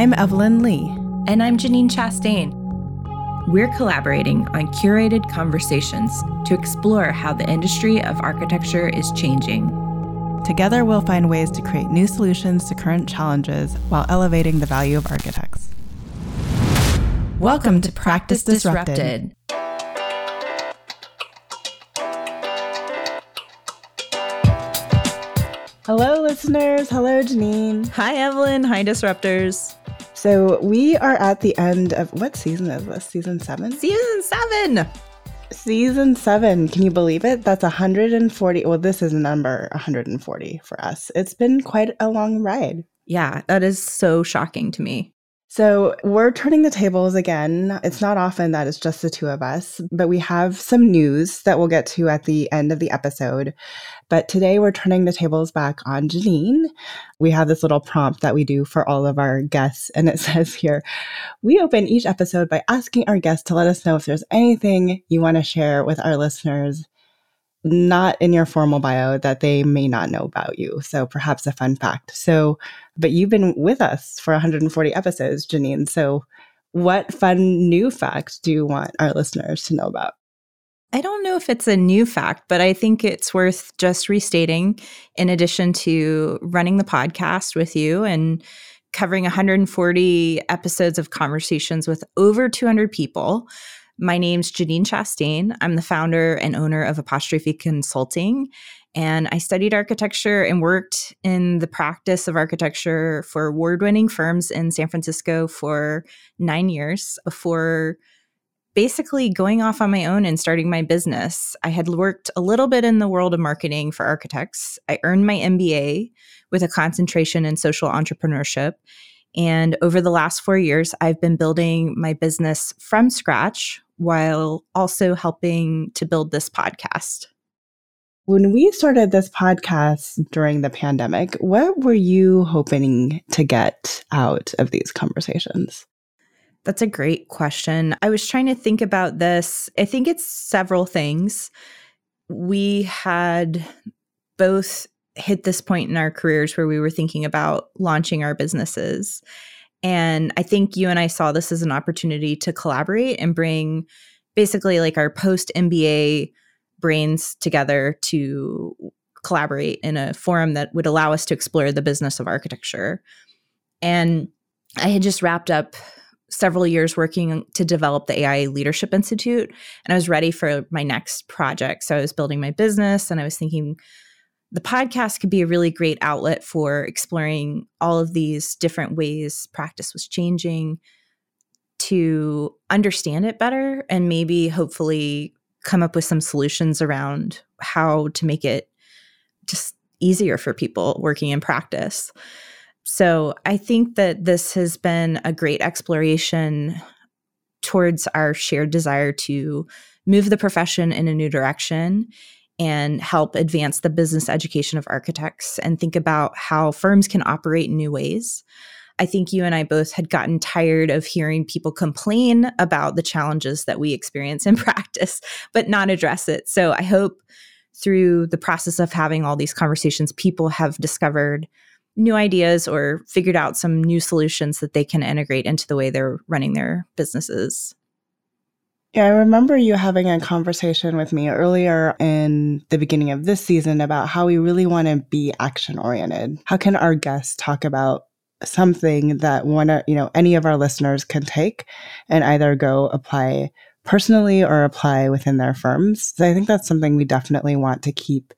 I'm Evelyn Lee. And I'm Janine Chastain. We're collaborating on curated conversations to explore how the industry of architecture is changing. Together, we'll find ways to create new solutions to current challenges while elevating the value of architects. Welcome, Welcome to Practice, Practice Disrupted. Disrupted. Hello, listeners. Hello, Janine. Hi, Evelyn. Hi, Disruptors. So, we are at the end of what season is this? Season seven? Season seven. Season seven. Can you believe it? That's 140. Well, this is number 140 for us. It's been quite a long ride. Yeah, that is so shocking to me. So, we're turning the tables again. It's not often that it's just the two of us, but we have some news that we'll get to at the end of the episode. But today we're turning the tables back on Janine. We have this little prompt that we do for all of our guests, and it says here We open each episode by asking our guests to let us know if there's anything you want to share with our listeners not in your formal bio that they may not know about you. So perhaps a fun fact. So, but you've been with us for 140 episodes, Janine. So, what fun new fact do you want our listeners to know about? I don't know if it's a new fact, but I think it's worth just restating in addition to running the podcast with you and covering 140 episodes of conversations with over 200 people. My name's Janine Chastain. I'm the founder and owner of Apostrophe Consulting. And I studied architecture and worked in the practice of architecture for award winning firms in San Francisco for nine years before basically going off on my own and starting my business. I had worked a little bit in the world of marketing for architects. I earned my MBA with a concentration in social entrepreneurship. And over the last four years, I've been building my business from scratch while also helping to build this podcast. When we started this podcast during the pandemic, what were you hoping to get out of these conversations? That's a great question. I was trying to think about this. I think it's several things. We had both hit this point in our careers where we were thinking about launching our businesses. And I think you and I saw this as an opportunity to collaborate and bring basically like our post MBA brains together to collaborate in a forum that would allow us to explore the business of architecture. And I had just wrapped up several years working to develop the AIA Leadership Institute, and I was ready for my next project. So I was building my business and I was thinking, the podcast could be a really great outlet for exploring all of these different ways practice was changing to understand it better and maybe hopefully come up with some solutions around how to make it just easier for people working in practice. So I think that this has been a great exploration towards our shared desire to move the profession in a new direction and help advance the business education of architects and think about how firms can operate in new ways. I think you and I both had gotten tired of hearing people complain about the challenges that we experience in practice, but not address it. So I hope through the process of having all these conversations, people have discovered new ideas or figured out some new solutions that they can integrate into the way they're running their businesses. Yeah, I remember you having a conversation with me earlier in the beginning of this season about how we really want to be action oriented. How can our guests talk about something that one you know any of our listeners can take and either go apply personally or apply within their firms. So I think that's something we definitely want to keep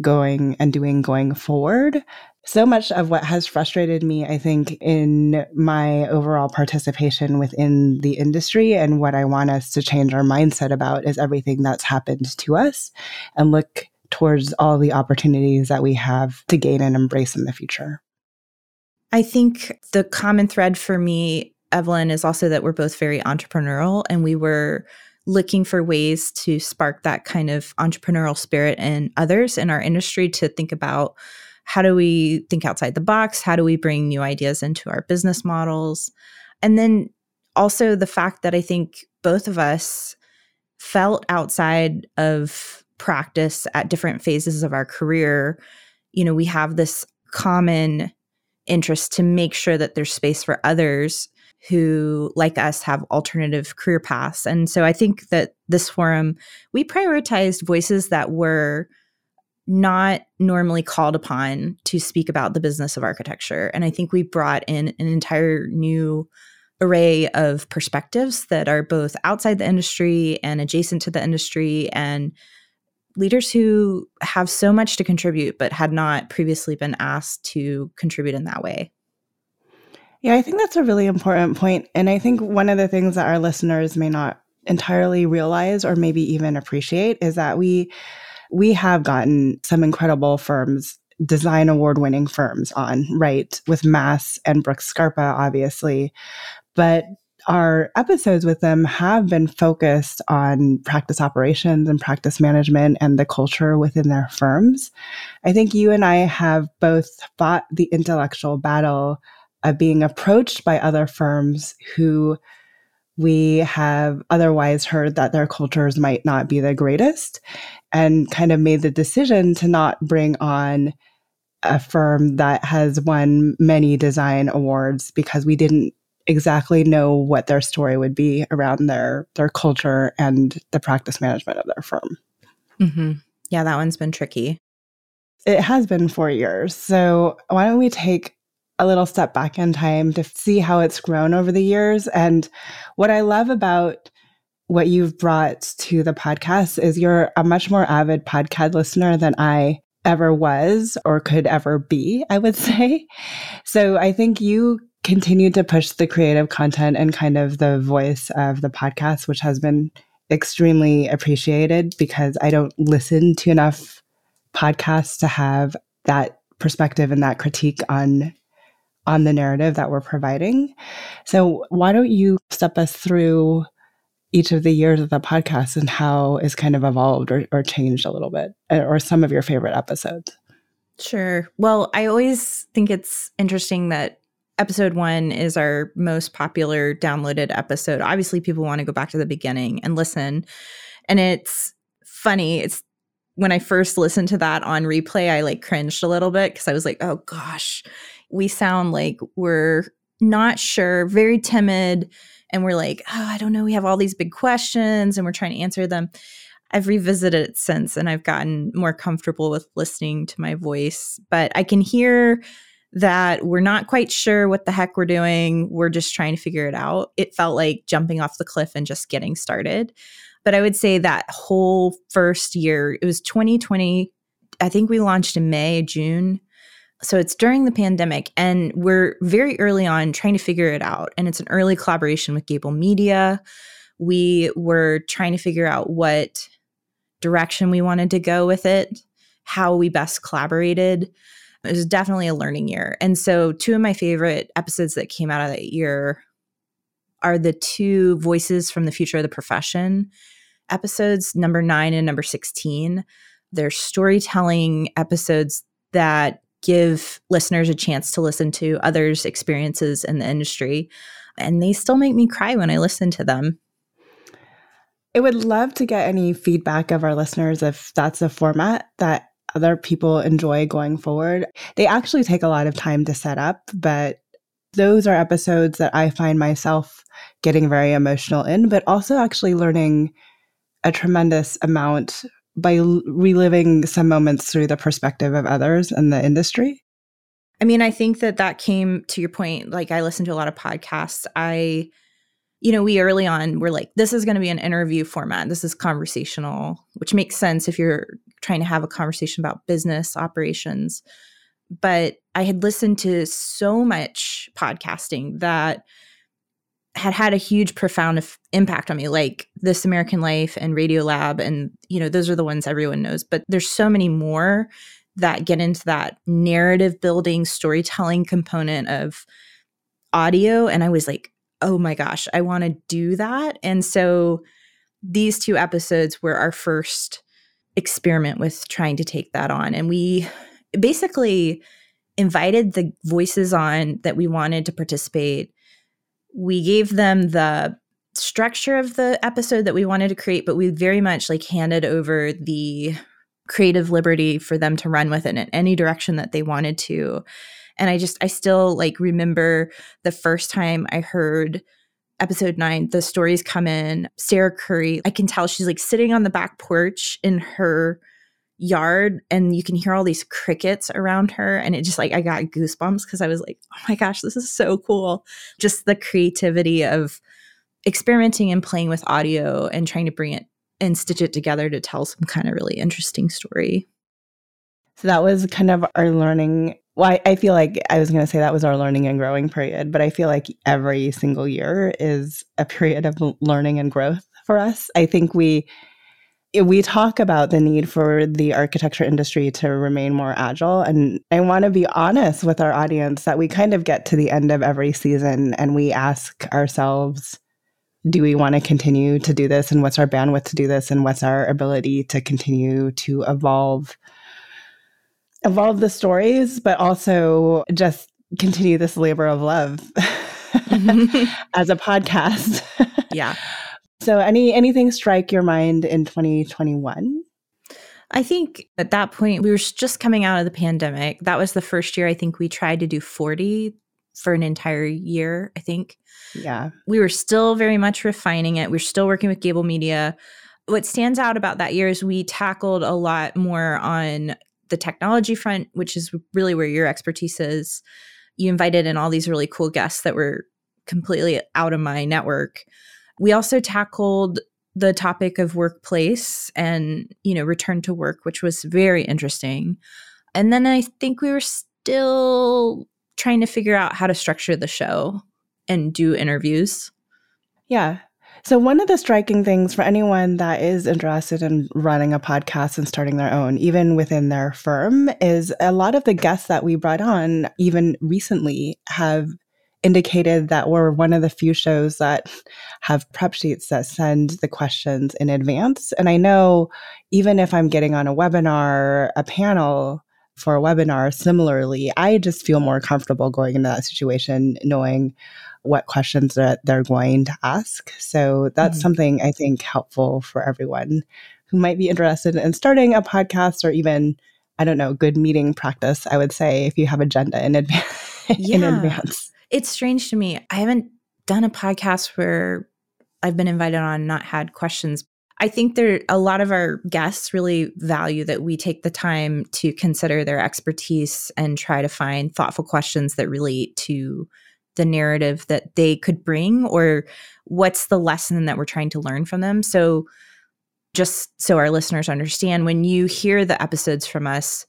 going and doing going forward so much of what has frustrated me, I think, in my overall participation within the industry and what I want us to change our mindset about is everything that's happened to us and look towards all the opportunities that we have to gain and embrace in the future. I think the common thread for me, Evelyn, is also that we're both very entrepreneurial and we were looking for ways to spark that kind of entrepreneurial spirit in others in our industry to think about how do we think outside the box? How do we bring new ideas into our business models? And then also the fact that I think both of us felt outside of practice at different phases of our career. You know, we have this common interest to make sure that there's space for others who, like us, have alternative career paths. And so I think that this forum, we prioritized voices that were not normally called upon to speak about the business of architecture. And I think we brought in an entire new array of perspectives that are both outside the industry and adjacent to the industry and leaders who have so much to contribute but had not previously been asked to contribute in that way. Yeah, I think that's a really important point. And I think one of the things that our listeners may not entirely realize or maybe even appreciate is that we we have gotten some incredible firms design award winning firms on right with mass and Brooks Scarpa obviously but our episodes with them have been focused on practice operations and practice management and the culture within their firms. I think you and I have both fought the intellectual battle of being approached by other firms who we have otherwise heard that their cultures might not be the greatest and kind of made the decision to not bring on a firm that has won many design awards because we didn't exactly know what their story would be around their their culture and the practice management of their firm. Mm-hmm. Yeah, that one's been tricky. It has been four years. So why don't we take a little step back in time to see how it's grown over the years? And what I love about what you've brought to the podcast is you're a much more avid podcast listener than I ever was or could ever be, I would say. So I think you continue to push the creative content and kind of the voice of the podcast, which has been extremely appreciated because I don't listen to enough podcasts to have that perspective and that critique on on the narrative that we're providing. So why don't you step us through each of the years of the podcast and how it's kind of evolved or, or changed a little bit uh, or some of your favorite episodes? Sure. Well, I always think it's interesting that episode one is our most popular downloaded episode. Obviously, people want to go back to the beginning and listen. And it's funny. It's when I first listened to that on replay, I like cringed a little bit because I was like, oh gosh, we sound like we're not sure, very timid. And we're like, oh, I don't know. We have all these big questions and we're trying to answer them. I've revisited it since and I've gotten more comfortable with listening to my voice, but I can hear that we're not quite sure what the heck we're doing. We're just trying to figure it out. It felt like jumping off the cliff and just getting started. But I would say that whole first year, it was 2020. I think we launched in May, June. So it's during the pandemic, and we're very early on trying to figure it out. And it's an early collaboration with Gable Media. We were trying to figure out what direction we wanted to go with it, how we best collaborated. It was definitely a learning year. And so, two of my favorite episodes that came out of that year are the two Voices from the Future of the Profession episodes, number nine and number 16. They're storytelling episodes that give listeners a chance to listen to others' experiences in the industry. And they still make me cry when I listen to them. I would love to get any feedback of our listeners if that's a format that other people enjoy going forward. They actually take a lot of time to set up, but those are episodes that I find myself getting very emotional in, but also actually learning a tremendous amount by reliving some moments through the perspective of others in the industry. I mean, I think that that came to your point. Like, I listen to a lot of podcasts. I you know, we early on were like, this is going to be an interview format. This is conversational, which makes sense if you're trying to have a conversation about business operations. But I had listened to so much podcasting that had had a huge profound impact on me like this american life and radiolab and you know those are the ones everyone knows but there's so many more that get into that narrative building storytelling component of audio and i was like oh my gosh, I want to do that. And so these two episodes were our first experiment with trying to take that on. And we basically invited the voices on that we wanted to participate. We gave them the structure of the episode that we wanted to create, but we very much like handed over the creative liberty for them to run with it in any direction that they wanted to. And I just, I still like remember the first time I heard episode nine, the stories come in. Sarah Curry, I can tell she's like sitting on the back porch in her yard and you can hear all these crickets around her and it just like I got goosebumps because I was like, "Oh my gosh, this is so cool." Just the creativity of experimenting and playing with audio and trying to bring it and stitch it together to tell some kind of really interesting story. So that was kind of our learning. Well, I, I feel like I was going to say that was our learning and growing period, but I feel like every single year is a period of learning and growth for us. I think we we talk about the need for the architecture industry to remain more agile. And I want to be honest with our audience that we kind of get to the end of every season and we ask ourselves, do we want to continue to do this? And what's our bandwidth to do this? And what's our ability to continue to evolve? Evolve the stories, but also just continue this labor of love mm-hmm. as a podcast. yeah. So any anything strike your mind in 2021? I think at that point we were just coming out of the pandemic. That was the first year I think we tried to do 40 for an entire year, I think. Yeah. We were still very much refining it. We are still working with Gable Media. What stands out about that year is we tackled a lot more on the technology front, which is really where your expertise is. You invited in all these really cool guests that were completely out of my network. We also tackled the topic of workplace and, you know, return to work, which was very interesting. And then I think we were still trying to figure out how to structure the show and do interviews. Yeah. So, one of the striking things for anyone that is interested in running a podcast and starting their own, even within their firm, is a lot of the guests that we brought on, even recently, have indicated that we're one of the few shows that have prep sheets that send the questions in advance. And I know even if I'm getting on a webinar, a panel for a webinar, similarly, I just feel more comfortable going into that situation knowing what questions that they're going to ask. So that's mm-hmm. something I think helpful for everyone who might be interested in starting a podcast or even I don't know, good meeting practice, I would say, if you have agenda in, advance. Yeah. in advance it's strange to me. I haven't done a podcast where I've been invited on and not had questions. I think there a lot of our guests really value that we take the time to consider their expertise and try to find thoughtful questions that relate to the narrative that they could bring or what's the lesson that we're trying to learn from them. So just so our listeners understand when you hear the episodes from us,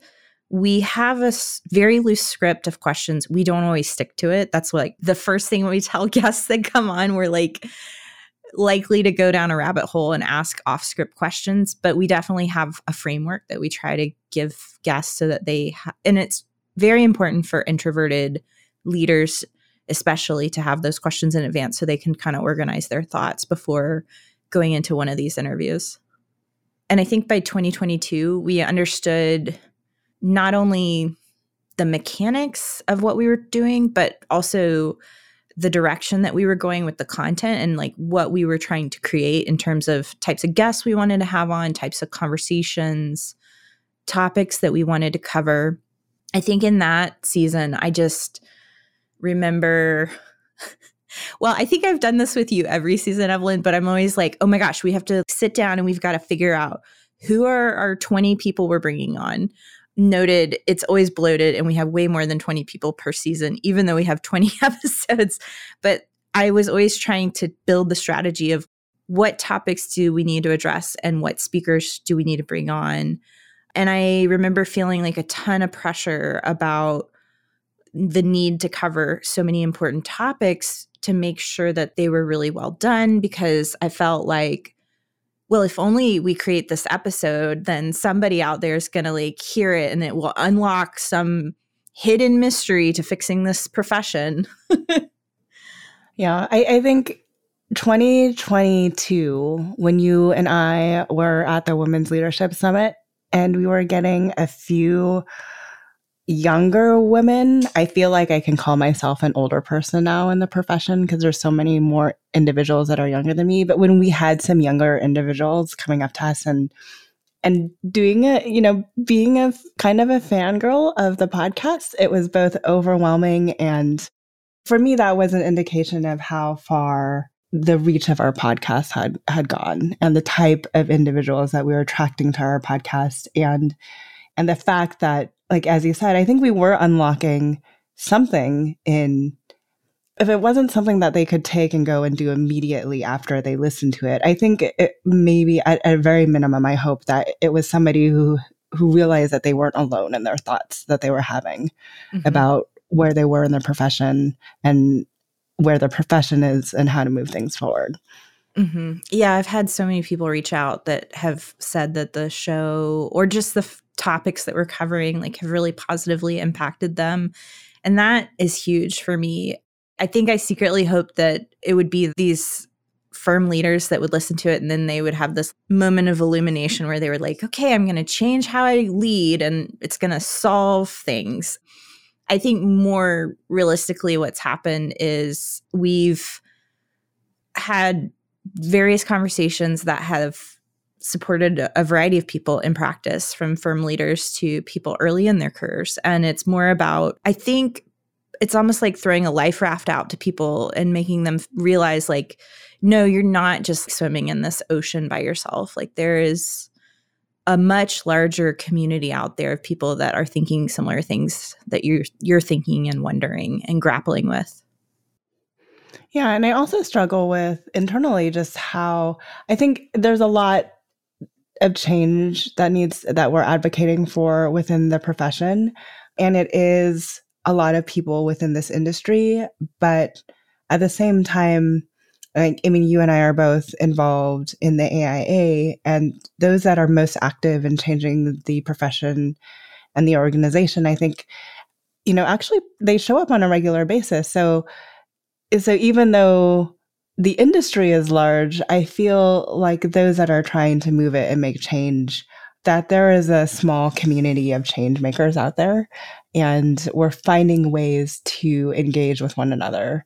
we have a very loose script of questions. We don't always stick to it. That's like the first thing we tell guests that come on. We're like likely to go down a rabbit hole and ask off script questions, but we definitely have a framework that we try to give guests so that they, ha- and it's very important for introverted leaders, especially to have those questions in advance so they can kind of organize their thoughts before going into one of these interviews. And I think by 2022, we understood not only the mechanics of what we were doing, but also the direction that we were going with the content and like what we were trying to create in terms of types of guests we wanted to have on, types of conversations, topics that we wanted to cover. I think in that season, I just remember. well, I think I've done this with you every season, Evelyn, but I'm always like, oh my gosh, we have to sit down and we've got to figure out who are our 20 people we're bringing on? Noted it's always bloated and we have way more than 20 people per season even though we have 20 episodes. But i was always trying to build the strategy of what topics do we need to address and what speakers do we need to bring on. And i remember feeling like a ton of pressure about the need to cover so many important topics to make sure that they were really well done because i felt like well, if only we create this episode, then somebody out there is going to like hear it and it will unlock some hidden mystery to fixing this profession. yeah, I, I think 2022, when you and I were at the Women's Leadership Summit and we were getting a few younger women, I feel like I can call myself an older person now in the profession because there's so many more individuals that are younger than me. But when we had some younger individuals coming up to us and and doing it, you know, being a kind of a fangirl of the podcast, it was both overwhelming and for me that was an indication of how far the reach of our podcast had had gone and the type of individuals that we were attracting to our podcast and and the fact that like as you said, I think we were unlocking something in if it wasn't something that they could take and go and do immediately after they listened to it, I think it, maybe at, at, a very minimum, I hope that it was somebody who who realized that they weren't alone in their thoughts that they were having mm-hmm. about where they were in their profession and where their profession is and how to move things forward. Mm-hmm. Yeah, I've had so many people reach out that have said that the show or just the topics that we're covering like have really positively impacted them. And that is huge for me. I think I secretly hoped that it would be these firm leaders that would listen to it and then they would have this moment of illumination where they were like, okay, I'm going to change how I lead and it's going to solve things. I think more realistically, what's happened is we've had various conversations that have supported a variety of people in practice from firm leaders to people early in their careers. And it's more about, I think, it's almost like throwing a life raft out to people and making them realize like no you're not just swimming in this ocean by yourself like there is a much larger community out there of people that are thinking similar things that you're you're thinking and wondering and grappling with yeah and i also struggle with internally just how i think there's a lot of change that needs that we're advocating for within the profession and it is a lot of people within this industry, but at the same time, I mean, you and I are both involved in the AIA, and those that are most active in changing the profession and the organization, I think, you know, actually they show up on a regular basis. So, so even though the industry is large, I feel like those that are trying to move it and make change, that there is a small community of change makers out there and we're finding ways to engage with one another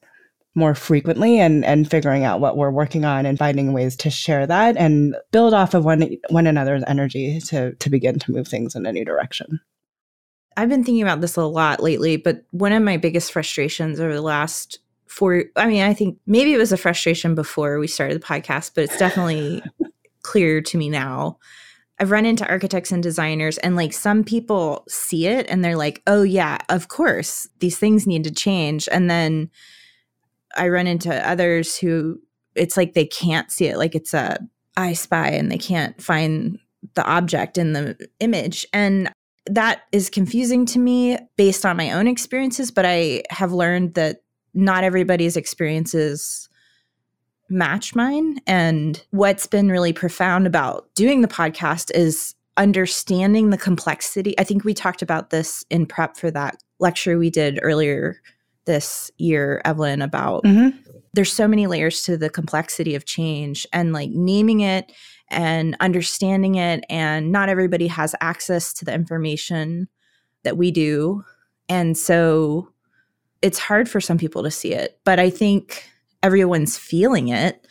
more frequently and and figuring out what we're working on and finding ways to share that and build off of one one another's energy to to begin to move things in a new direction. I've been thinking about this a lot lately, but one of my biggest frustrations over the last four I mean, I think maybe it was a frustration before we started the podcast, but it's definitely clear to me now I've run into architects and designers, and like some people see it and they're like, oh, yeah, of course, these things need to change. And then I run into others who it's like they can't see it, like it's a I spy and they can't find the object in the image. And that is confusing to me based on my own experiences, but I have learned that not everybody's experiences match mine. And what's been really profound about doing the podcast is understanding the complexity. I think we talked about this in prep for that lecture we did earlier this year, Evelyn, about mm-hmm. there's so many layers to the complexity of change and like naming it and understanding it. And not everybody has access to the information that we do. And so it's hard for some people to see it. But I think everyone's feeling it.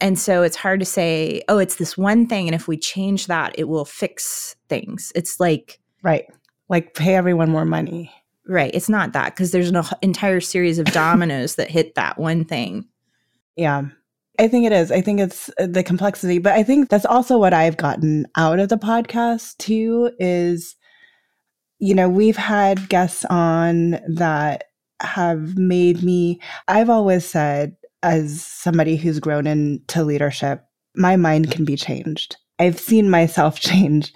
And so it's hard to say, oh, it's this one thing. And if we change that, it will fix things. It's like, right. Like pay everyone more money. Right. It's not that because there's an entire series of dominoes that hit that one thing. Yeah. I think it is. I think it's uh, the complexity, but I think that's also what I've gotten out of the podcast too is you know, we've had guests on that have made me I've always said as somebody who's grown into leadership, my mind can be changed. I've seen myself change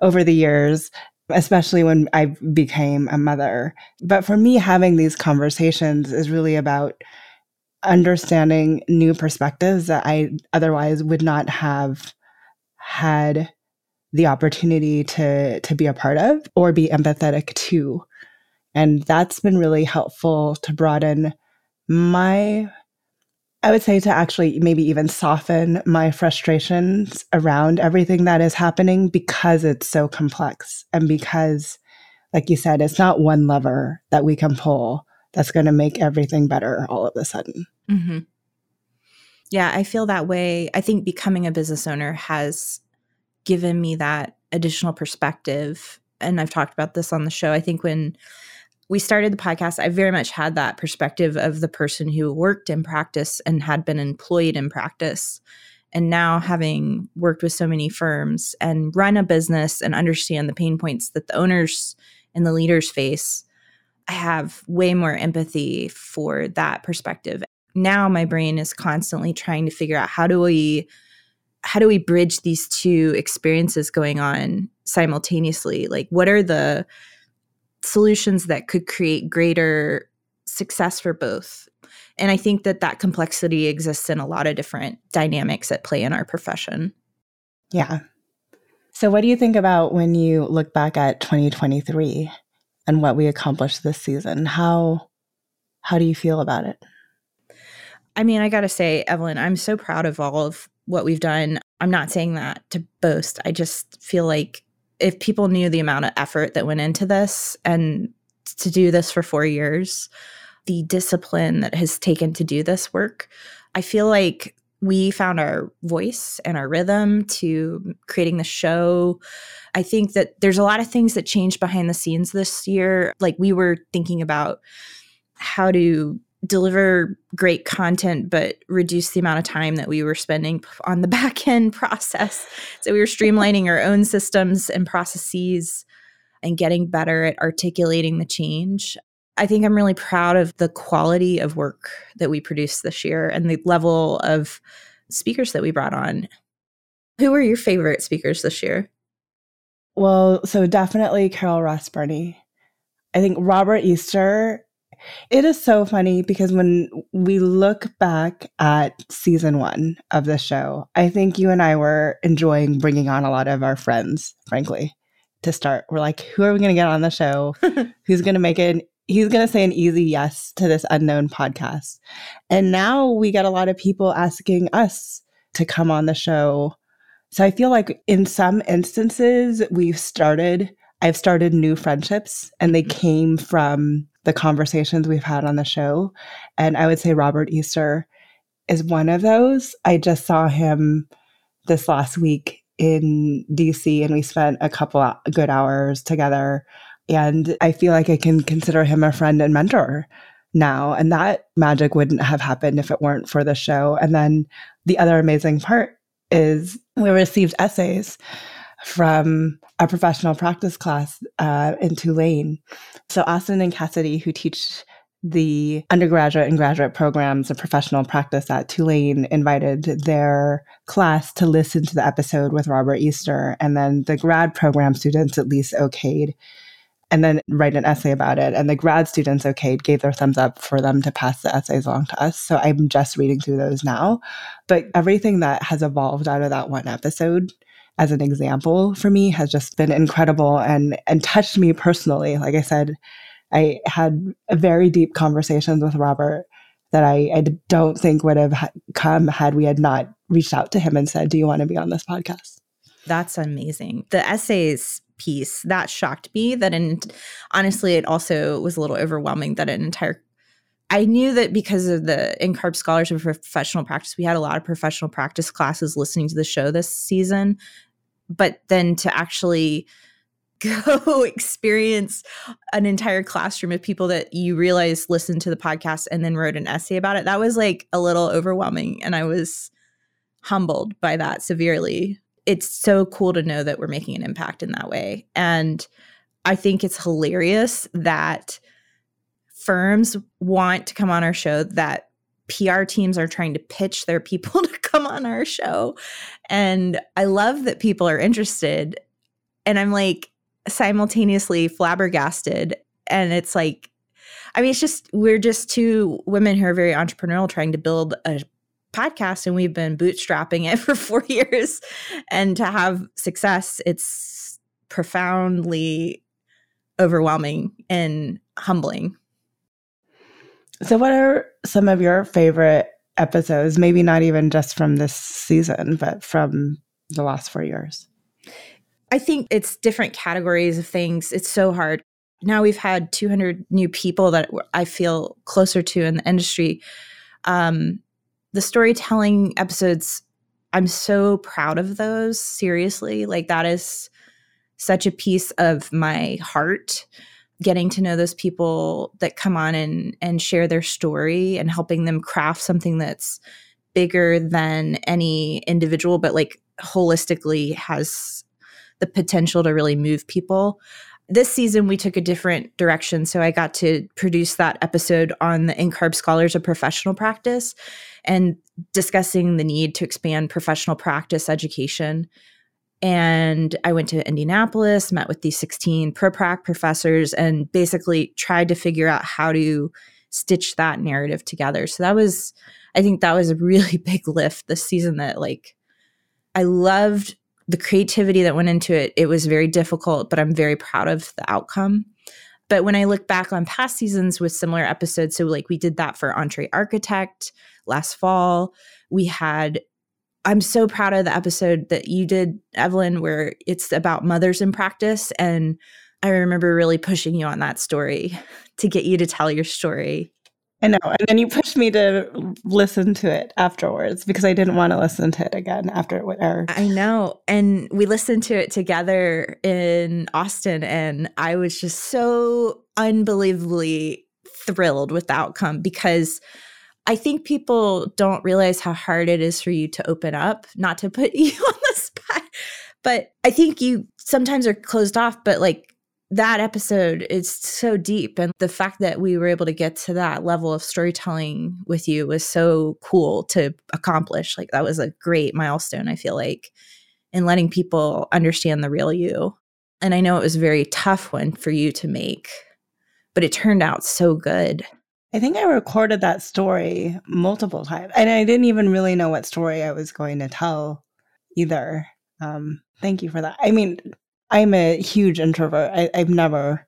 over the years, especially when I became a mother. But for me, having these conversations is really about understanding new perspectives that I otherwise would not have had the opportunity to to be a part of or be empathetic to. And that's been really helpful to broaden my I would say to actually maybe even soften my frustrations around everything that is happening because it's so complex and because, like you said, it's not one lever that we can pull that's going to make everything better all of a sudden. Mm-hmm. Yeah, I feel that way. I think becoming a business owner has given me that additional perspective. And I've talked about this on the show. I think when we started the podcast, I very much had that perspective of the person who worked in practice and had been employed in practice. And now, having worked with so many firms and run a business and understand the pain points that the owners and the leaders face, I have way more empathy for that perspective. Now, my brain is constantly trying to figure out how do we how do we bridge these two experiences going on simultaneously like what are the solutions that could create greater success for both. And I think that that complexity exists in a lot of different dynamics at play in our profession. Yeah. So, what do you think about when you look back at 2023 and what we accomplished this season? How how do you feel about it? I mean, I got to say, Evelyn, I'm so proud of all of what we've done. I'm not saying that to boast. I just feel like if people knew the amount of effort that went into this and to do this for four years, the discipline that has taken to do this work, I feel like we found our voice and our rhythm to creating the show. I think that there's a lot of things that changed behind the scenes this year. Like we were thinking about how to deliver great content but reduce the amount of time that we were spending on the back end process. So we were streamlining our own systems and processes and getting better at articulating the change. I think i'm really proud of the quality of work that we produced this year and the level of speakers that we brought on. Who were your favorite speakers this year? Well so definitely carol ross i think robert easter it is so funny because when we look back at season one of the show, I think you and I were enjoying bringing on a lot of our friends, frankly, to start. We're like, who are we going to get on the show? Who's going to make it? He's going to say an easy yes to this unknown podcast. And now we get a lot of people asking us to come on the show. So I feel like in some instances, we've started, I've started new friendships and they mm-hmm. came from the conversations we've had on the show. And I would say Robert Easter is one of those. I just saw him this last week in DC and we spent a couple good hours together. And I feel like I can consider him a friend and mentor now. And that magic wouldn't have happened if it weren't for the show. And then the other amazing part is we received essays from a professional practice class uh, in Tulane. So Austin and Cassidy, who teach the undergraduate and graduate programs of professional practice at Tulane invited their class to listen to the episode with Robert Easter. And then the grad program students at least okayed and then write an essay about it. And the grad students okayed, gave their thumbs up for them to pass the essays along to us. So I'm just reading through those now. But everything that has evolved out of that one episode as an example for me has just been incredible and and touched me personally. Like I said, I had very deep conversations with Robert that I, I don't think would have come had we had not reached out to him and said, "Do you want to be on this podcast?" That's amazing. The essays piece that shocked me. That and honestly, it also was a little overwhelming that an entire I knew that because of the NCARB Scholarship of Professional Practice, we had a lot of professional practice classes listening to the show this season but then to actually go experience an entire classroom of people that you realize listened to the podcast and then wrote an essay about it that was like a little overwhelming and i was humbled by that severely. It's so cool to know that we're making an impact in that way and i think it's hilarious that firms want to come on our show that PR teams are trying to pitch their people to come on our show. And I love that people are interested. And I'm like simultaneously flabbergasted. And it's like, I mean, it's just, we're just two women who are very entrepreneurial trying to build a podcast and we've been bootstrapping it for four years. And to have success, it's profoundly overwhelming and humbling. So, what are some of your favorite episodes? Maybe not even just from this season, but from the last four years? I think it's different categories of things. It's so hard. Now we've had 200 new people that I feel closer to in the industry. Um, the storytelling episodes I'm so proud of those. Seriously. Like that is such a piece of my heart getting to know those people that come on and and share their story and helping them craft something that's bigger than any individual but like holistically has the potential to really move people. This season we took a different direction. So i got to produce that episode on the NCARB scholars of professional practice and discussing the need to expand professional practice education and I went to Indianapolis, met with these 16 ProPrac professors, and basically tried to figure out how to stitch that narrative together. So that was, I think that was a really big lift this season that like I loved the creativity that went into it. It was very difficult, but I'm very proud of the outcome. But when I look back on past seasons with similar episodes, so like we did that for EntreArchitect last fall, we had I'm so proud of the episode that you did, Evelyn, where it's about mothers in practice. And I remember really pushing you on that story to get you to tell your story. I know. And then you pushed me to listen to it afterwards because I didn't want to listen to it again after it aired. I know. And we listened to it together in Austin. And I was just so unbelievably thrilled with the outcome because I think people don't realize how hard it is for you to open up, not to put you on the spot. But I think you sometimes are closed off, but like that episode is so deep. And the fact that we were able to get to that level of storytelling with you was so cool to accomplish. Like that was a great milestone, I feel like, in letting people understand the real you. And I know it was a very tough one for you to make, but it turned out so good. I think I recorded that story multiple times, and I didn't even really know what story I was going to tell either. Um, thank you for that. I mean, I'm a huge introvert. I, I've never,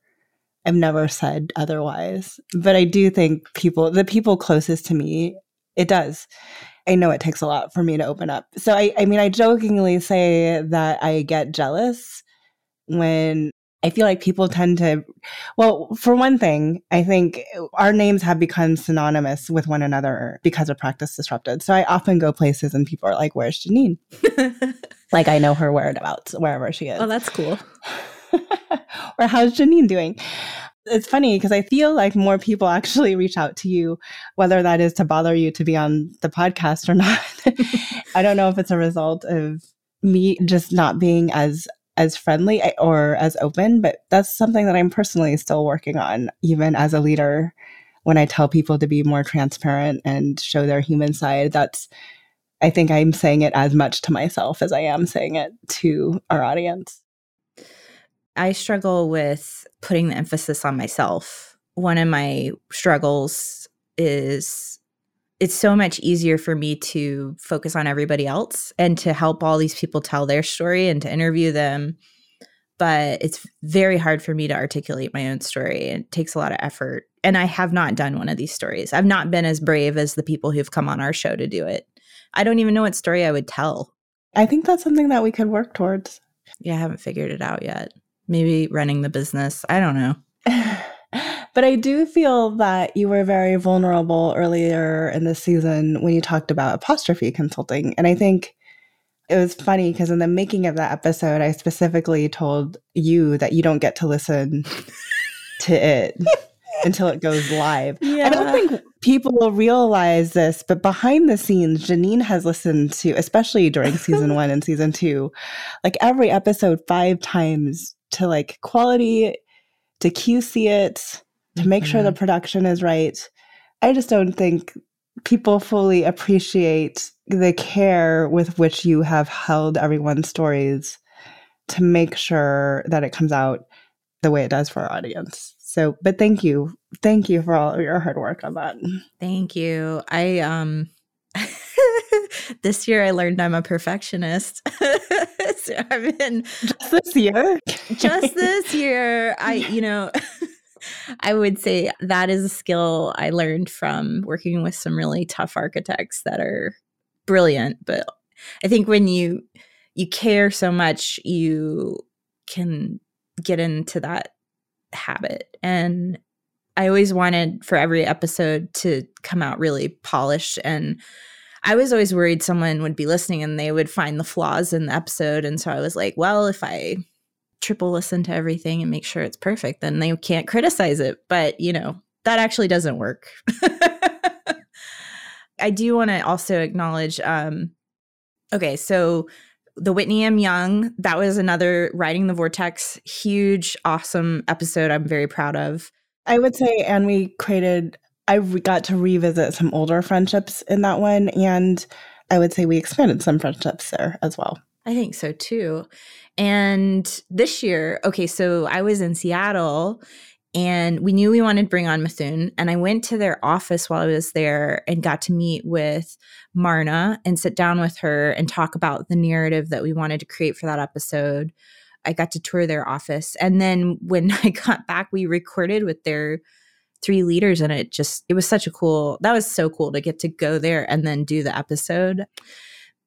I've never said otherwise, but I do think people, the people closest to me, it does. I know it takes a lot for me to open up. So I, I mean, I jokingly say that I get jealous when I feel like people tend to, well, for one thing, I think our names have become synonymous with one another because of Practice Disrupted. So I often go places and people are like, Where's Janine? like I know her whereabouts, wherever she is. Oh, that's cool. or how's Janine doing? It's funny because I feel like more people actually reach out to you, whether that is to bother you to be on the podcast or not. I don't know if it's a result of me just not being as as friendly eh, or as open, but that's something that I'm personally still working on, even as a leader. When I tell people to be more transparent and show their human side, that's, I think I'm saying it as much to myself as I am saying it to our audience. I struggle with putting the emphasis on myself. One of my struggles is it's so much easier for me to focus on everybody else and to help all these people tell their story and to interview them. But it's very hard for me to articulate my own story. It takes a lot of effort. And I have not done one of these stories. I've not been as brave as the people who've come on our show to do it. I don't even know what story I would tell. I think that's something that we could work towards. Yeah, I haven't figured it out yet. Maybe running the business. I don't know. But I do feel that you were very vulnerable earlier in the season when you talked about apostrophe consulting. And I think it was funny because in the making of that episode, I specifically told you that you don't get to listen to it until it goes live. Yeah. I don't think people will realize this, but behind the scenes, Janine has listened to, especially during season one and season two, like every episode five times to like quality, to QC it, to make sure the mm-hmm. production is right. I just don't think people fully appreciate the care with which you have held everyone's stories to make sure that it comes out the way it does for our audience. So, but thank you. Thank you for all of your hard work on that. Thank you. I um this year I learned I'm a perfectionist. so I've been just this year. just this year. I, you know, I would say that is a skill I learned from working with some really tough architects that are brilliant. But I think when you you care so much, you can get into that habit. And I always wanted for every episode to come out really polished and I was always worried someone would be listening and they would find the flaws in the episode. And so I was like, well, if I triple listen to everything and make sure it's perfect, then they can't criticize it. But, you know, that actually doesn't work. I do want to also acknowledge um okay, so the Whitney M. Young, that was another Riding the Vortex, huge, awesome episode I'm very proud of. I would say, and we created, I got to revisit some older friendships in that one. And I would say we expanded some friendships there as well. I think so too. And this year, okay, so I was in Seattle and we knew we wanted to bring on Mithun. And I went to their office while I was there and got to meet with Marna and sit down with her and talk about the narrative that we wanted to create for that episode. I got to tour their office. And then when I got back, we recorded with their three leaders and it just it was such a cool that was so cool to get to go there and then do the episode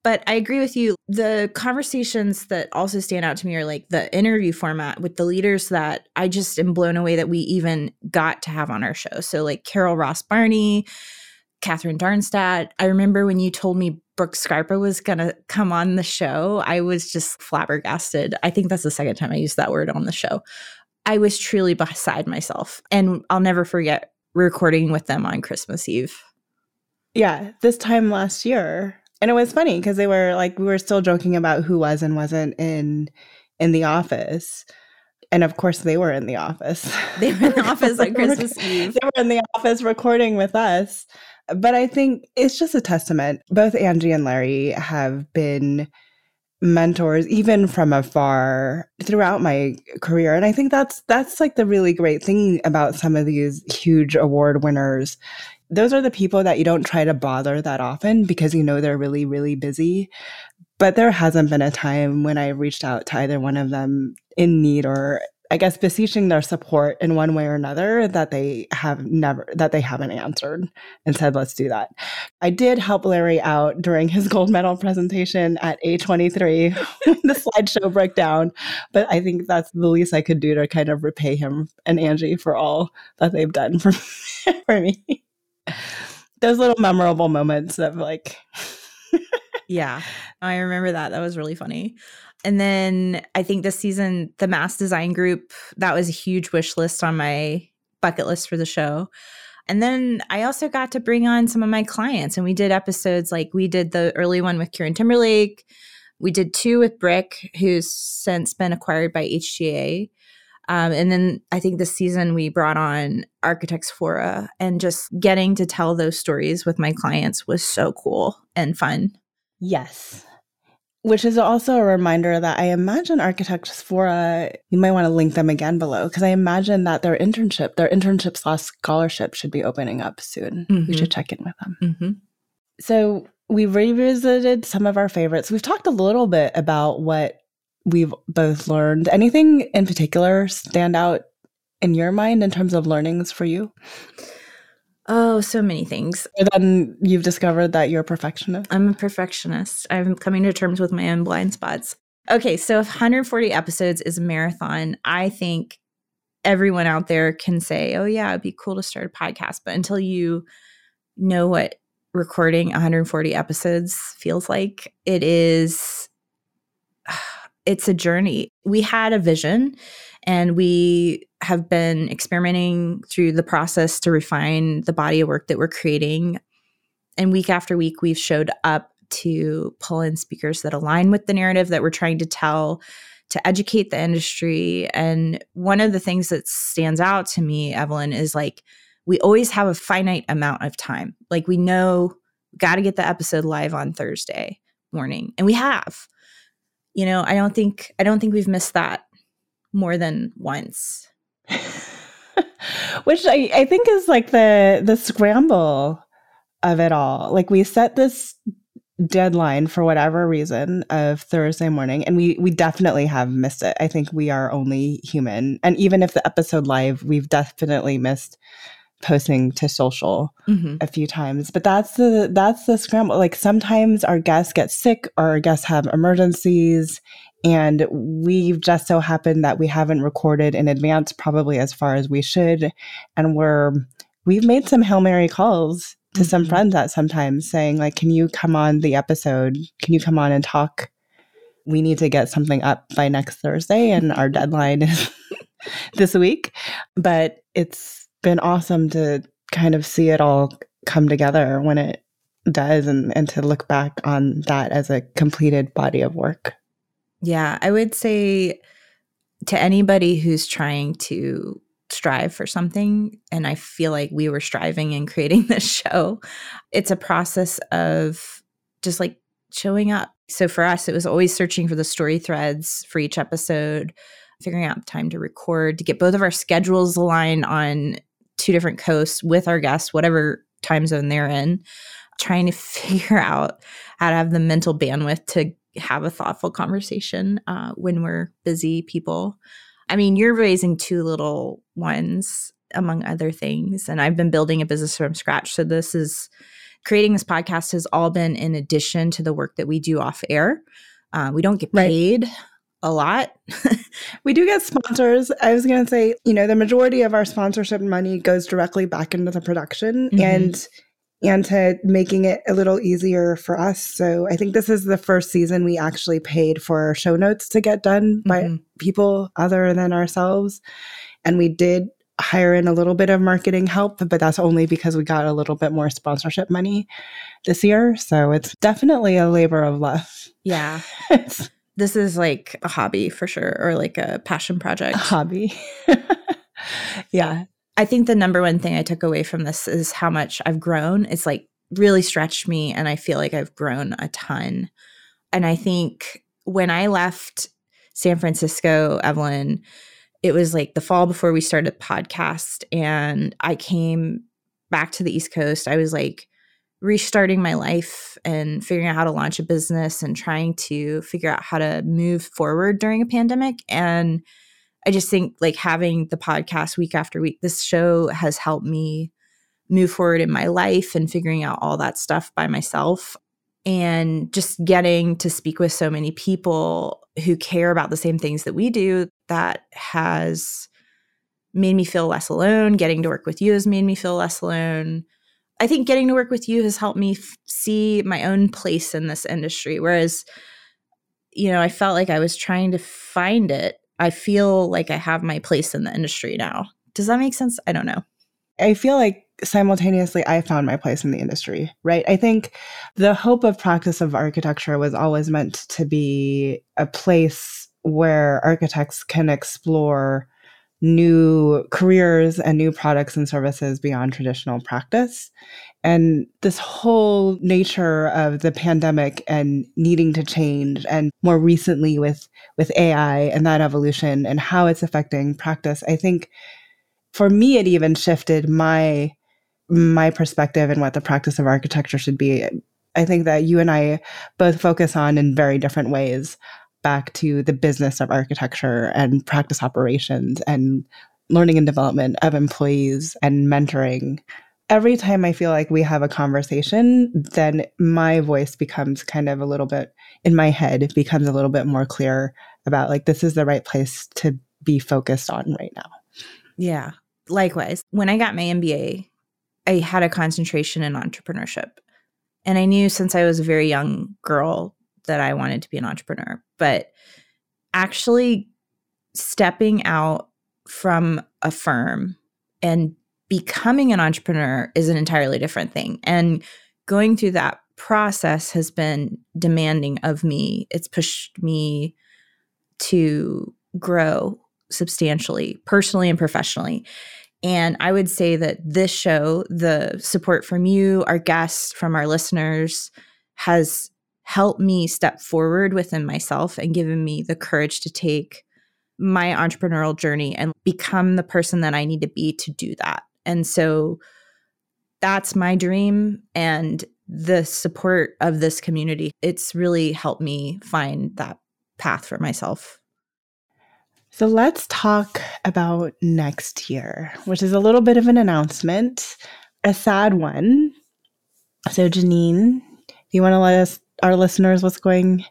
but I agree with you. The conversations that also stand out to me are like the interview format with the leaders that I just am blown away that we even got to have on our show. So, like Carol Ross Barney, Katherine Darnstadt. I remember when you told me Brooks Scarpa was going to come on the show, I was just flabbergasted. I think that's the second time I used that word on the show. I was truly beside myself. And I'll never forget recording with them on Christmas Eve. Yeah, this time last year, and it was funny because they were like we were still joking about who was and wasn't in in the office. And of course they were in the office. They were in the office on christmas eve. they were in the office recording with us. But i think it's just a testament. Both angie and larry have been mentors even from afar throughout my career and i think that's that's like the really great thing about some of these huge award winners those are the people that you don't try to bother that often because you know they're really, really busy. But there hasn't been a time when I've reached out to either one of them in need or I guess beseeching their support in one way or another that they have never that they haven't answered and said let's do that. I did help Larry out during his gold medal presentation at A23 the slideshow broke down, but I think that's the least I could do to kind of repay him and Angie for all that they've done for for me. Those little memorable moments of like yeah i remember that. That was really funny and then i think this season the mass design group that was a huge wish list on my bucket list for the show and then i also got to bring on some of my clients and we did episodes like we did the early one with kieran timberlake we did two with brick who's since been acquired by hga um, and then I think this season we brought on Architects Fora, and just getting to tell those stories with my clients was so cool and fun. Yes. Which is also a reminder that I imagine Architects Fora, you might want to link them again below, because I imagine that their internship, their internship slash scholarship should be opening up soon. Mm-hmm. We should check in with them. Mm-hmm. So we revisited some of our favorites. We've talked a little bit about what we've both learned. Anything in particular stand out in your mind in terms of learnings for you? Oh, so many things. And then you've discovered that you're a perfectionist. I'm a perfectionist. I'm coming to terms with my own blind spots. Okay, so if 140 episodes is a marathon, I think everyone out there can say, "Oh yeah, it'd be cool to start a podcast," but until you know what recording 140 episodes feels like, it is it's a journey. We had a vision and we have been experimenting through the process to refine the body of work that we're creating. And week after week, we've showed up to pull in speakers that align with the narrative that we're trying to tell to educate the industry. And one of the things that stands out to me, Evelyn, is like we always have a finite amount of time. Like we know, got to get the episode live on Thursday morning, and we have you know, I don't think I don't think we've missed that more than once. Which I, I think is like the the scramble of it all. Like we set this deadline for whatever reason of Thursday morning and we we definitely have missed it. I think we are only human. And even if the episode live, we've definitely missed posting to social mm-hmm. a few times but that's the that's the scramble like sometimes our guests get sick or our guests have emergencies and we've just so happened that we haven't recorded in advance probably as far as we should. And we're we've made some hail mary calls to mm-hmm. some friends at sometimes saying like can you come on the episode? Can you come on and talk? We need to get something up by next thursday and our deadline is this week. But it's been awesome to kind of see it all come together when it does and, and to look back on that as a completed body of work yeah i would say to anybody who's trying to strive for something and i feel like we were striving in creating this show it's a process of just like showing up. So for us it was always searching for the story threads for each episode figuring out the time to record to get both of our schedules aligned on two different coasts with our guests whatever time zone they're in trying to figure out how to have the mental bandwidth to have a thoughtful conversation uh, when we're busy people I mean, you're raising two little ones, among other things. And I've been building a business from scratch. So this is creating this podcast has all been in addition to the work that we do off air. Uh, we don't get paid. Right. A lot. we do get sponsors. I was going to say, you know, the majority of our sponsorship money goes directly back into the production. Mm-hmm. And and to making it a little easier for us. So I think this is the first season we actually paid for show notes to get done by mm-hmm. people other than ourselves. And we did hire in a little bit of marketing help, but that's only because we got a little bit more sponsorship money this year. So it's definitely a labor of love. Yeah. this is like a hobby for sure, or like a passion project. A hobby. yeah. I think the number one thing I took away from this is how much I've grown. It's like really stretched me, and I feel like I've grown a ton. And I think when I left San Francisco, Evelyn, it was like the fall before we started the podcast, and I came back to the East Coast. I was like restarting my life and figuring out how to launch a business and trying to figure out how to move forward during a pandemic. And I just think like having the podcast week after week, this show has helped me move forward in my life and figuring out all that stuff by myself. And just getting to speak with so many people who care about the same things that we do, that has made me feel less alone. Getting to work with you has made me feel less alone. I think getting to work with you has helped me f- see my own place in this industry. Whereas, you know, I felt like I was trying to find it I feel like I have my place in the industry now. Does that make sense? I don't know. I feel like simultaneously I found my place in the industry, right? I think the hope of practice of architecture was always meant to be a place where architects can explore new careers and new products and services beyond traditional practice. And this whole nature of the pandemic and needing to change, and more recently with, with AI and that evolution and how it's affecting practice, I think for me, it even shifted my my perspective and what the practice of architecture should be. I think that you and I both focus on in very different ways back to the business of architecture and practice operations and learning and development of employees and mentoring. Every time I feel like we have a conversation, then my voice becomes kind of a little bit in my head, becomes a little bit more clear about like, this is the right place to be focused on right now. Yeah. Likewise, when I got my MBA, I had a concentration in entrepreneurship. And I knew since I was a very young girl that I wanted to be an entrepreneur, but actually stepping out from a firm and becoming an entrepreneur is an entirely different thing. And going through that process has been demanding of me. It's pushed me to grow substantially, personally and professionally. And I would say that this show, the support from you, our guests, from our listeners, has helped me step forward within myself and given me the courage to take my entrepreneurial journey and become the person that I need to be to do that. And so that's my dream and the support of this community. It's really helped me find that path for myself. So let's talk about next year, which is a little bit of an announcement, a sad one. So, Janine, do you want to let us our listeners what's going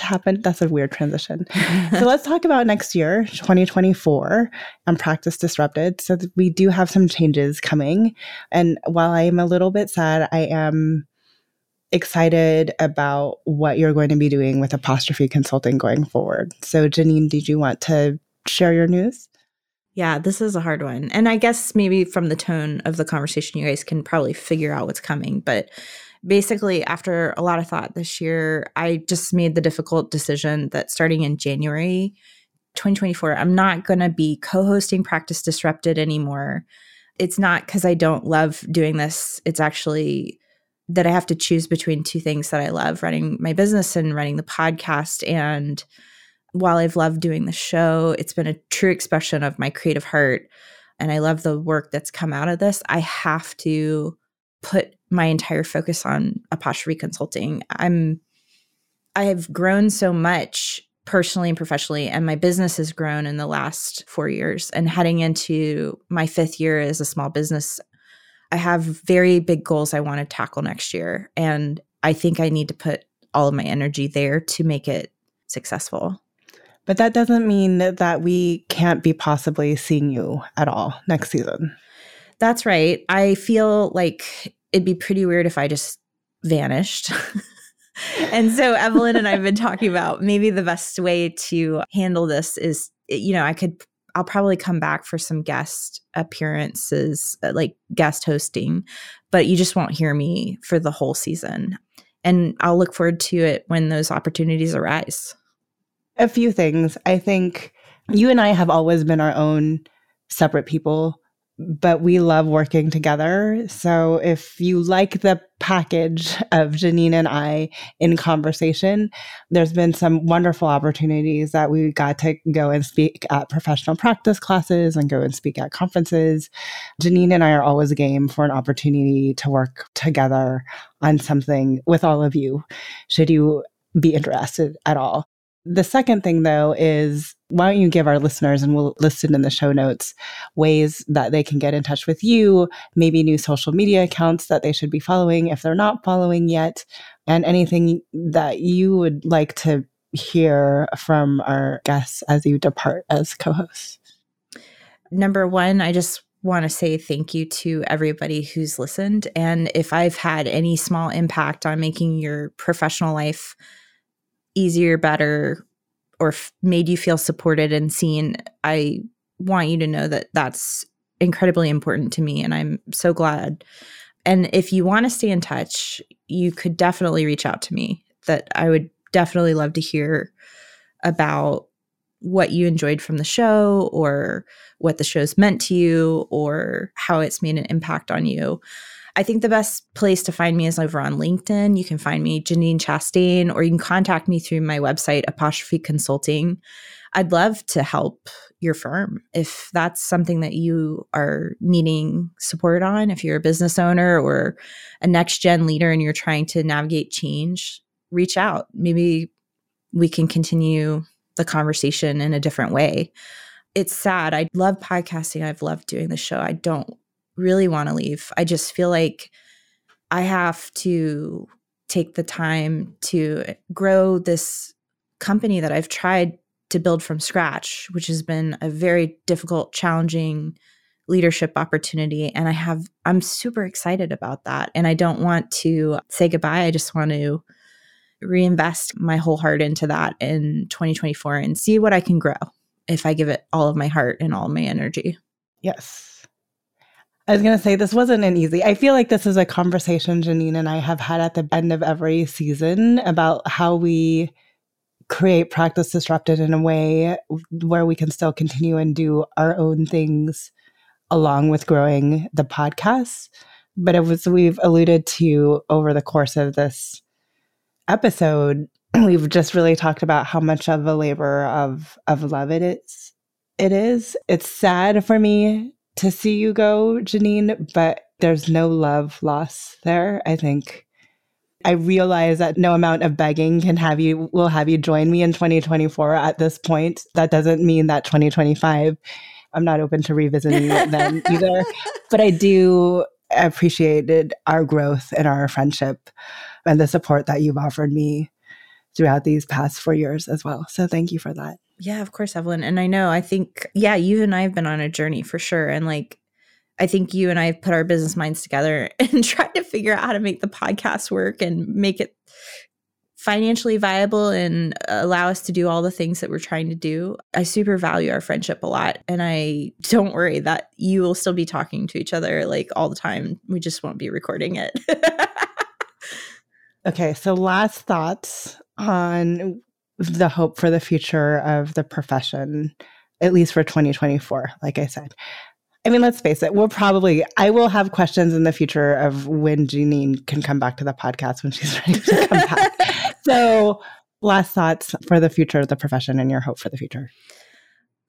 to happen. That's a weird transition. so let's talk about next year, 2024, and Practice Disrupted. So we do have some changes coming. And while I am a little bit sad, I am excited about what you're going to be doing with apostrophe consulting going forward. So, Janine, did you want to share your news? Yeah, this is a hard one. And I guess maybe from the tone of the conversation, you guys can probably figure out what's coming. But basically, after a lot of thought this year, I just made the difficult decision that starting in January 2024, I'm not going to be co hosting Practice Disrupted anymore. It's not because I don't love doing this. It's actually that I have to choose between two things that I love running my business and running the podcast. And while I've loved doing the show, it's been a true expression of my creative heart. And I love the work that's come out of this. I have to put my entire focus on apostrophe consulting. I'm I have grown so much personally and professionally and my business has grown in the last 4 years and heading into my 5th year as a small business I have very big goals I want to tackle next year. And I think I need to put all of my energy there to make it successful. But that doesn't mean that we can't be possibly seeing you at all next season. That's right. I feel like it'd be pretty weird if I just vanished. and so Evelyn and I've been talking about maybe the best way to handle this is, you know, I could I'll probably come back for some guest appearances, uh, like guest hosting, but you just won't hear me for the whole season. And I'll look forward to it when those opportunities arise. A few things. I think you and I have always been our own separate people but we love working together. So if you like the package of Janine and I in conversation, there's been some wonderful opportunities that we got to go and speak at professional practice classes and go and speak at conferences. Janine and I are always game for an opportunity to work together on something with all of you, should you be interested at all. The second thing, though, is why don't you give our listeners, and we'll list it in the show notes, ways that they can get in touch with you, maybe new social media accounts that they should be following if they're not following yet, and anything that you would like to hear from our guests as you depart as co hosts? Number one, I just want to say thank you to everybody who's listened. And if I've had any small impact on making your professional life easier, better, or f- made you feel supported and seen, I want you to know that that's incredibly important to me. And I'm so glad. And if you want to stay in touch, you could definitely reach out to me. That I would definitely love to hear about what you enjoyed from the show or what the show's meant to you or how it's made an impact on you. I think the best place to find me is over on LinkedIn. You can find me Janine Chastain, or you can contact me through my website, Apostrophe Consulting. I'd love to help your firm if that's something that you are needing support on. If you're a business owner or a next gen leader and you're trying to navigate change, reach out. Maybe we can continue the conversation in a different way. It's sad. I love podcasting. I've loved doing the show. I don't really want to leave. I just feel like I have to take the time to grow this company that I've tried to build from scratch, which has been a very difficult, challenging leadership opportunity. And I have, I'm super excited about that. And I don't want to say goodbye. I just want to reinvest my whole heart into that in 2024 and see what I can grow if I give it all of my heart and all my energy. Yes. I was going to say this wasn't an easy. I feel like this is a conversation Janine and I have had at the end of every season about how we create practice disrupted in a way where we can still continue and do our own things along with growing the podcast. But it was we've alluded to over the course of this episode, we've just really talked about how much of a labor of of love it is. It is. It's sad for me to see you go, Janine, but there's no love loss there. I think I realize that no amount of begging can have you will have you join me in 2024 at this point. That doesn't mean that 2025 I'm not open to revisiting it then either. But I do appreciated our growth and our friendship and the support that you've offered me throughout these past four years as well. So thank you for that. Yeah, of course, Evelyn. And I know, I think, yeah, you and I have been on a journey for sure. And like, I think you and I have put our business minds together and tried to figure out how to make the podcast work and make it financially viable and allow us to do all the things that we're trying to do. I super value our friendship a lot. And I don't worry that you will still be talking to each other like all the time. We just won't be recording it. okay. So, last thoughts on the hope for the future of the profession, at least for 2024, like I said. I mean, let's face it, we'll probably, I will have questions in the future of when Janine can come back to the podcast when she's ready to come back. so, last thoughts for the future of the profession and your hope for the future.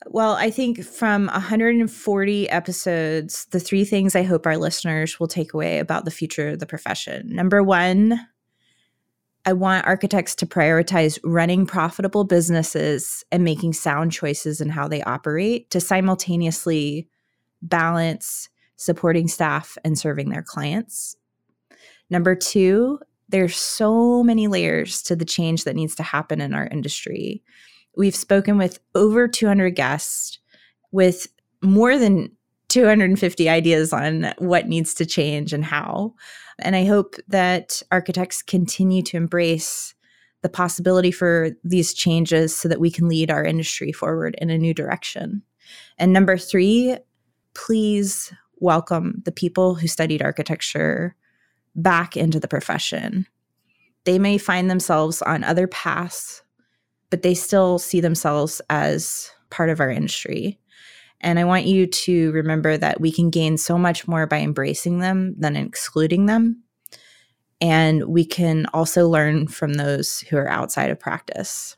Well, I think from 140 episodes, the three things I hope our listeners will take away about the future of the profession. Number one, I want architects to prioritize running profitable businesses and making sound choices in how they operate to simultaneously balance supporting staff and serving their clients. Number two, there's so many layers to the change that needs to happen in our industry. We've spoken with over 200 guests with more than 250 ideas on what needs to change and how. And I hope that architects continue to embrace the possibility for these changes so that we can lead our industry forward in a new direction. And number three, please welcome the people who studied architecture back into the profession. They may find themselves on other paths, but they still see themselves as part of our industry. And I want you to remember that we can gain so much more by embracing them than excluding them. And we can also learn from those who are outside of practice.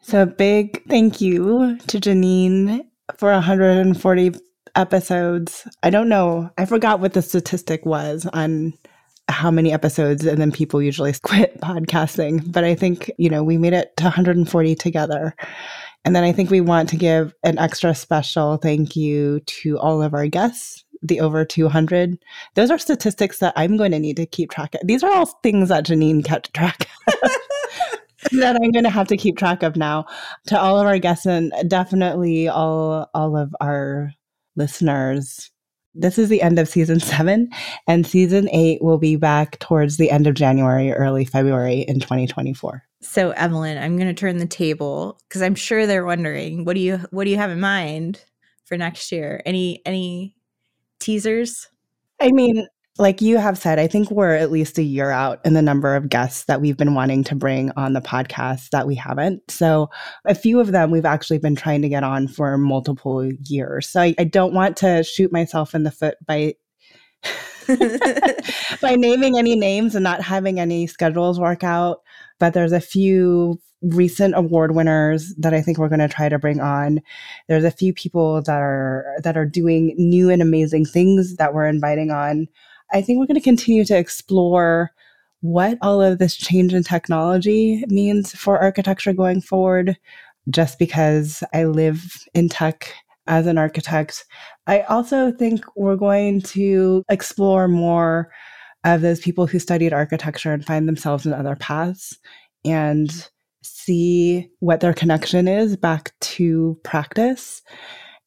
So, big thank you to Janine for 140 episodes. I don't know. I forgot what the statistic was on how many episodes and then people usually quit podcasting, but I think, you know, we made it to 140 together. And then I think we want to give an extra special thank you to all of our guests, the over 200. Those are statistics that I'm going to need to keep track of. These are all things that Janine kept track of. that I'm going to have to keep track of now. To all of our guests and definitely all all of our listeners. This is the end of season 7 and season 8 will be back towards the end of January, early February in 2024. So Evelyn, I'm going to turn the table cuz I'm sure they're wondering, what do you what do you have in mind for next year? Any any teasers? I mean, like you have said, I think we're at least a year out in the number of guests that we've been wanting to bring on the podcast that we haven't. So, a few of them we've actually been trying to get on for multiple years. So, I, I don't want to shoot myself in the foot by. by naming any names and not having any schedules work out. But there's a few recent award winners that I think we're going to try to bring on. There's a few people that are that are doing new and amazing things that we're inviting on. I think we're going to continue to explore what all of this change in technology means for architecture going forward. Just because I live in tech as an architect, I also think we're going to explore more of those people who studied architecture and find themselves in other paths and see what their connection is back to practice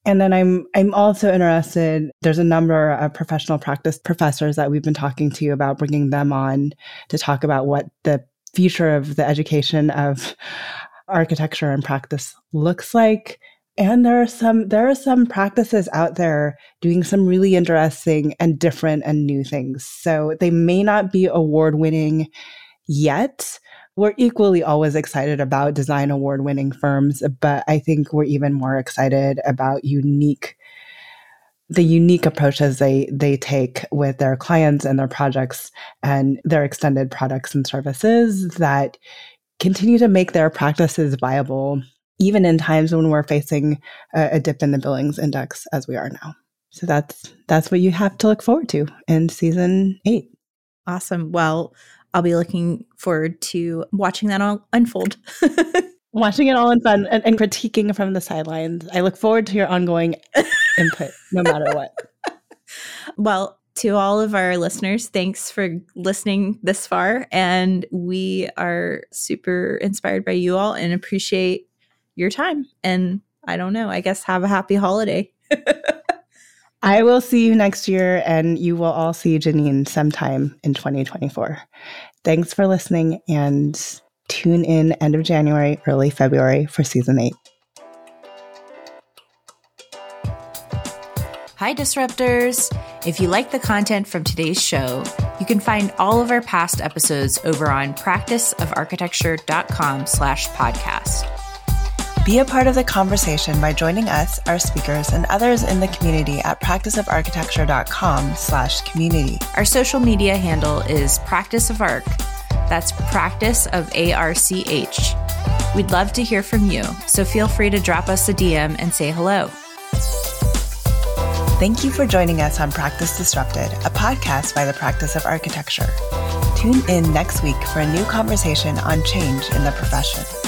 and then I'm I'm also interested. There's a number of professional practice professors that we've been talking to about bringing them on to talk about what the future of the education of architecture and practice looks like. And there are some there are some practices out there doing some really interesting and different and new things. So they may not be award winning yet, we're equally always excited about design award winning firms, but I think we're even more excited about unique the unique approaches they they take with their clients and their projects and their extended products and services that continue to make their practices viable even in times when we're facing a, a dip in the billings index as we are now. So that's that's what you have to look forward to in season 8. Awesome. Well, I'll be looking forward to watching that all unfold. watching it all in fun and, and critiquing from the sidelines. I look forward to your ongoing input, no matter what. Well, to all of our listeners, thanks for listening this far. And we are super inspired by you all and appreciate your time. And I don't know, I guess have a happy holiday. I will see you next year, and you will all see Janine sometime in 2024. Thanks for listening, and tune in end of January, early February for season eight. Hi, Disruptors. If you like the content from today's show, you can find all of our past episodes over on practiceofarchitecture.com slash podcast. Be a part of the conversation by joining us, our speakers, and others in the community at practiceofarchitecture.com slash community. Our social media handle is Practice of Arch. That's Practice of A-R-C-H. We'd love to hear from you, so feel free to drop us a DM and say hello. Thank you for joining us on Practice Disrupted, a podcast by the Practice of Architecture. Tune in next week for a new conversation on change in the profession.